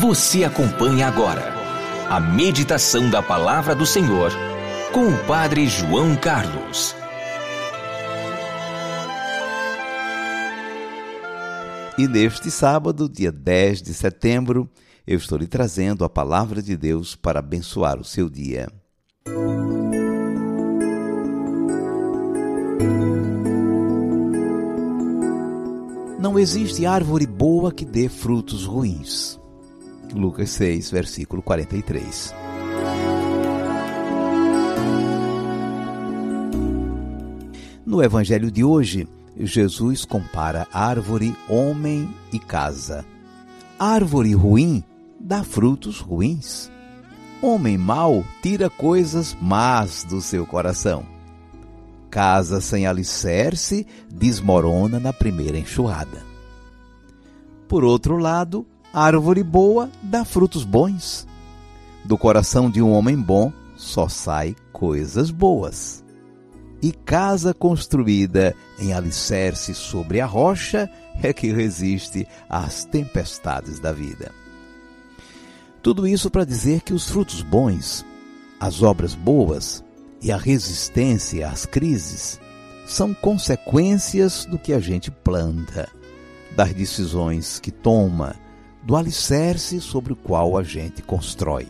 Você acompanha agora a meditação da palavra do Senhor com o Padre João Carlos. E neste sábado, dia 10 de setembro, eu estou lhe trazendo a palavra de Deus para abençoar o seu dia. Não existe árvore boa que dê frutos ruins. Lucas 6, versículo 43. No evangelho de hoje, Jesus compara árvore, homem e casa. Árvore ruim dá frutos ruins. Homem mau tira coisas más do seu coração. Casa sem alicerce desmorona na primeira enxurrada. Por outro lado, árvore boa dá frutos bons. Do coração de um homem bom só sai coisas boas. E casa construída em alicerce sobre a rocha é que resiste às tempestades da vida. Tudo isso para dizer que os frutos bons, as obras boas e a resistência às crises são consequências do que a gente planta, das decisões que toma, do alicerce sobre o qual a gente constrói.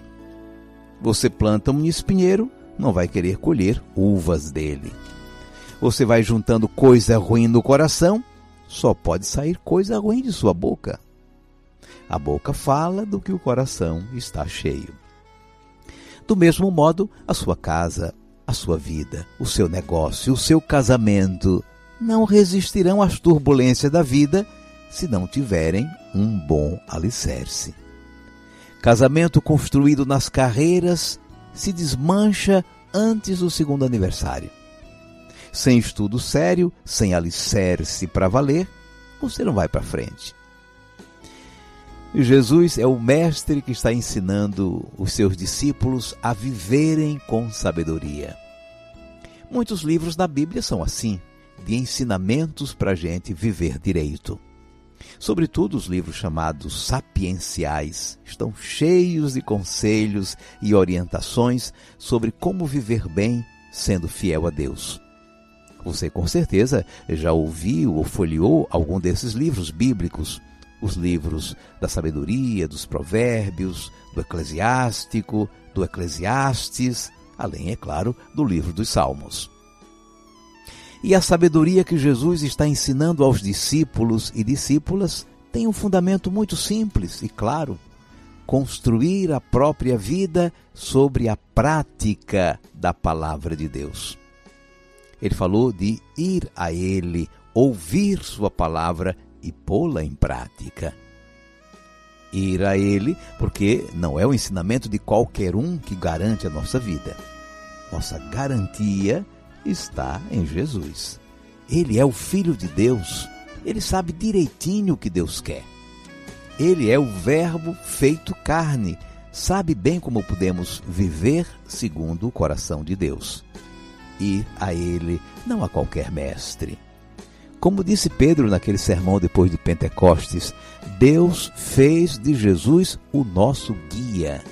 Você planta um espinheiro, não vai querer colher uvas dele. Você vai juntando coisa ruim no coração, só pode sair coisa ruim de sua boca. A boca fala do que o coração está cheio. Do mesmo modo, a sua casa, a sua vida, o seu negócio, o seu casamento não resistirão às turbulências da vida se não tiverem um bom alicerce. Casamento construído nas carreiras se desmancha antes do segundo aniversário. Sem estudo sério, sem alicerce para valer, você não vai para frente. Jesus é o mestre que está ensinando os seus discípulos a viverem com sabedoria. Muitos livros da Bíblia são assim, de ensinamentos para a gente viver direito. Sobretudo os livros chamados sapienciais estão cheios de conselhos e orientações sobre como viver bem sendo fiel a Deus. Você com certeza já ouviu ou folheou algum desses livros bíblicos os livros da sabedoria, dos provérbios, do eclesiástico, do eclesiastes, além, é claro, do livro dos salmos. E a sabedoria que Jesus está ensinando aos discípulos e discípulas tem um fundamento muito simples e claro: construir a própria vida sobre a prática da palavra de Deus. Ele falou de ir a Ele, ouvir Sua palavra e pô-la em prática. Ir a Ele, porque não é o ensinamento de qualquer um que garante a nossa vida. Nossa garantia está em Jesus. Ele é o Filho de Deus. Ele sabe direitinho o que Deus quer. Ele é o Verbo feito carne. Sabe bem como podemos viver segundo o coração de Deus. Ir a Ele, não a qualquer mestre. Como disse Pedro naquele sermão depois de Pentecostes, Deus fez de Jesus o nosso guia.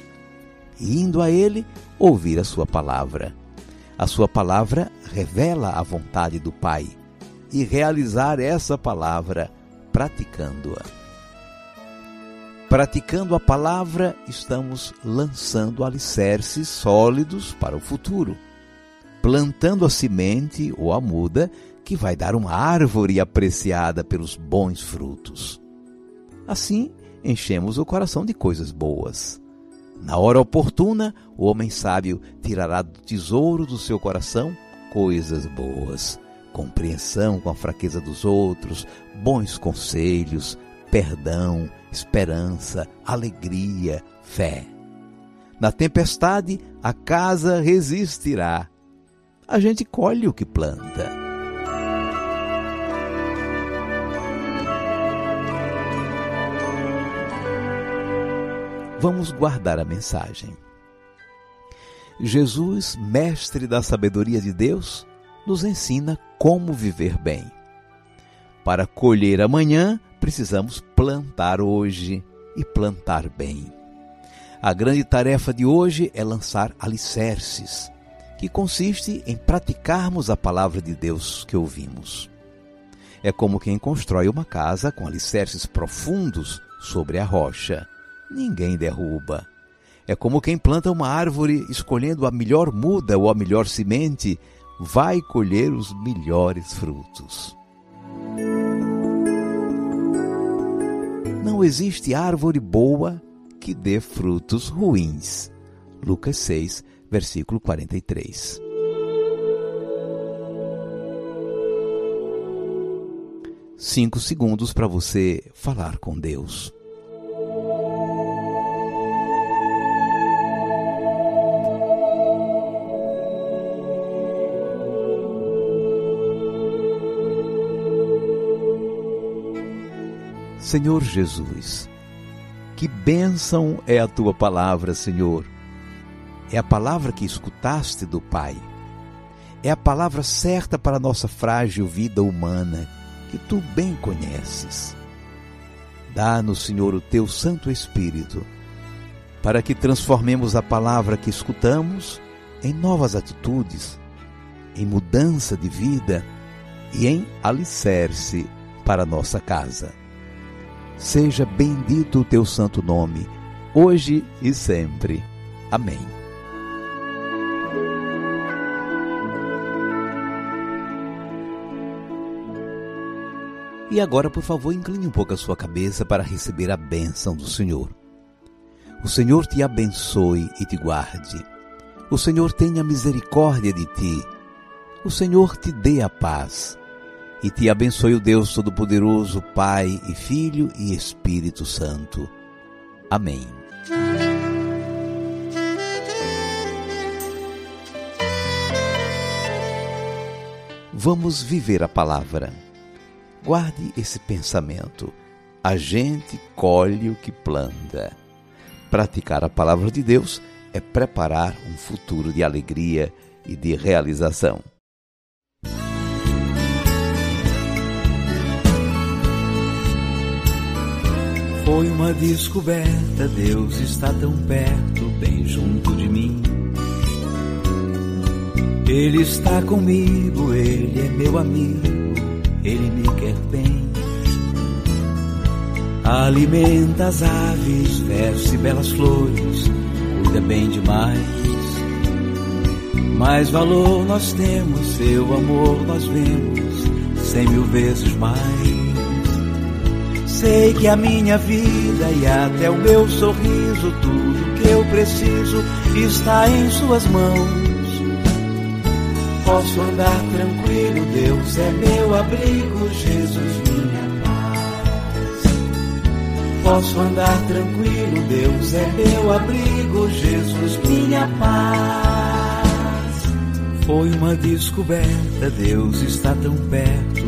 E indo a Ele, ouvir a Sua palavra. A Sua palavra revela a vontade do Pai. E realizar essa palavra praticando-a. Praticando a palavra, estamos lançando alicerces sólidos para o futuro, plantando a semente ou a muda que vai dar uma árvore apreciada pelos bons frutos. Assim, enchemos o coração de coisas boas. Na hora oportuna, o homem sábio tirará do tesouro do seu coração coisas boas, compreensão com a fraqueza dos outros, bons conselhos, perdão, esperança, alegria, fé. Na tempestade, a casa resistirá. A gente colhe o que planta. Vamos guardar a mensagem. Jesus, mestre da sabedoria de Deus, nos ensina como viver bem. Para colher amanhã, precisamos plantar hoje e plantar bem. A grande tarefa de hoje é lançar alicerces, que consiste em praticarmos a palavra de Deus que ouvimos. É como quem constrói uma casa com alicerces profundos sobre a rocha. Ninguém derruba. É como quem planta uma árvore escolhendo a melhor muda ou a melhor semente, vai colher os melhores frutos. Não existe árvore boa que dê frutos ruins. Lucas 6, versículo 43. Cinco segundos para você falar com Deus. Senhor Jesus, que bênção é a tua palavra, Senhor. É a palavra que escutaste do Pai. É a palavra certa para a nossa frágil vida humana, que tu bem conheces. Dá-nos, Senhor, o teu Santo Espírito, para que transformemos a palavra que escutamos em novas atitudes, em mudança de vida e em alicerce para nossa casa. Seja bendito o teu santo nome, hoje e sempre. Amém. E agora, por favor, incline um pouco a sua cabeça para receber a bênção do Senhor. O Senhor te abençoe e te guarde. O Senhor tenha misericórdia de ti. O Senhor te dê a paz e te abençoe o Deus Todo-Poderoso, Pai e Filho e Espírito Santo. Amém. Vamos viver a palavra. Guarde esse pensamento. A gente colhe o que planta. Praticar a palavra de Deus é preparar um futuro de alegria e de realização. Foi uma descoberta, Deus está tão perto, bem junto de mim. Ele está comigo, ele é meu amigo, ele me quer bem. Alimenta as aves, veste belas flores, cuida bem demais. Mais valor nós temos, seu amor nós vemos, cem mil vezes mais. Sei que a minha vida e até o meu sorriso, tudo que eu preciso está em Suas mãos. Posso andar tranquilo, Deus é meu abrigo, Jesus minha paz. Posso andar tranquilo, Deus é meu abrigo, Jesus minha paz. Foi uma descoberta, Deus está tão perto,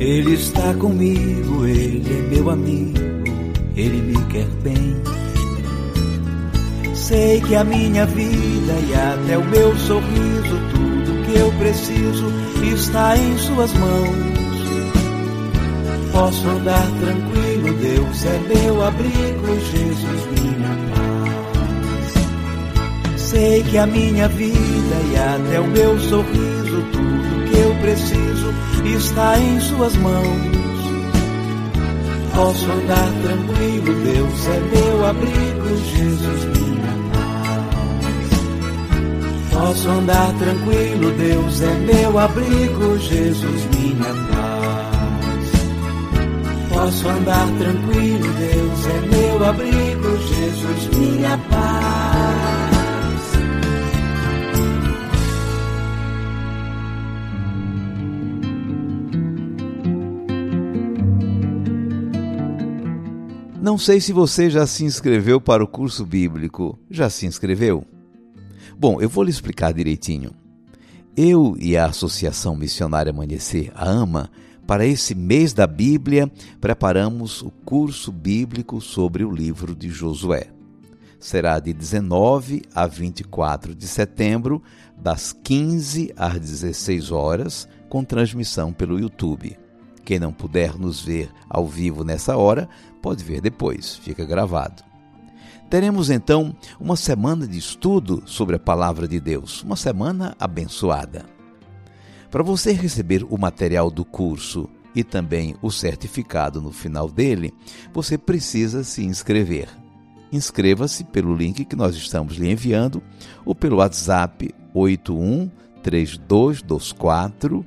Ele está comigo, ele é meu amigo, ele me quer bem. Sei que a minha vida e até o meu sorriso, tudo que eu preciso está em Suas mãos. Posso andar tranquilo, Deus é meu abrigo, Jesus minha paz. Sei que a minha vida e até o meu sorriso, tudo preciso está em Suas mãos. Posso andar tranquilo, Deus é meu abrigo, Jesus minha paz. Posso andar tranquilo, Deus é meu abrigo, Jesus minha paz. Posso andar tranquilo, Deus é meu abrigo, Jesus minha paz. Não sei se você já se inscreveu para o curso bíblico. Já se inscreveu? Bom, eu vou lhe explicar direitinho. Eu e a Associação Missionária Amanhecer, a AMA, para esse mês da Bíblia, preparamos o curso bíblico sobre o livro de Josué. Será de 19 a 24 de setembro, das 15 às 16 horas, com transmissão pelo YouTube. Quem não puder nos ver ao vivo nessa hora, pode ver depois, fica gravado. Teremos então uma semana de estudo sobre a palavra de Deus, uma semana abençoada. Para você receber o material do curso e também o certificado no final dele, você precisa se inscrever. Inscreva-se pelo link que nós estamos lhe enviando ou pelo WhatsApp 81 3224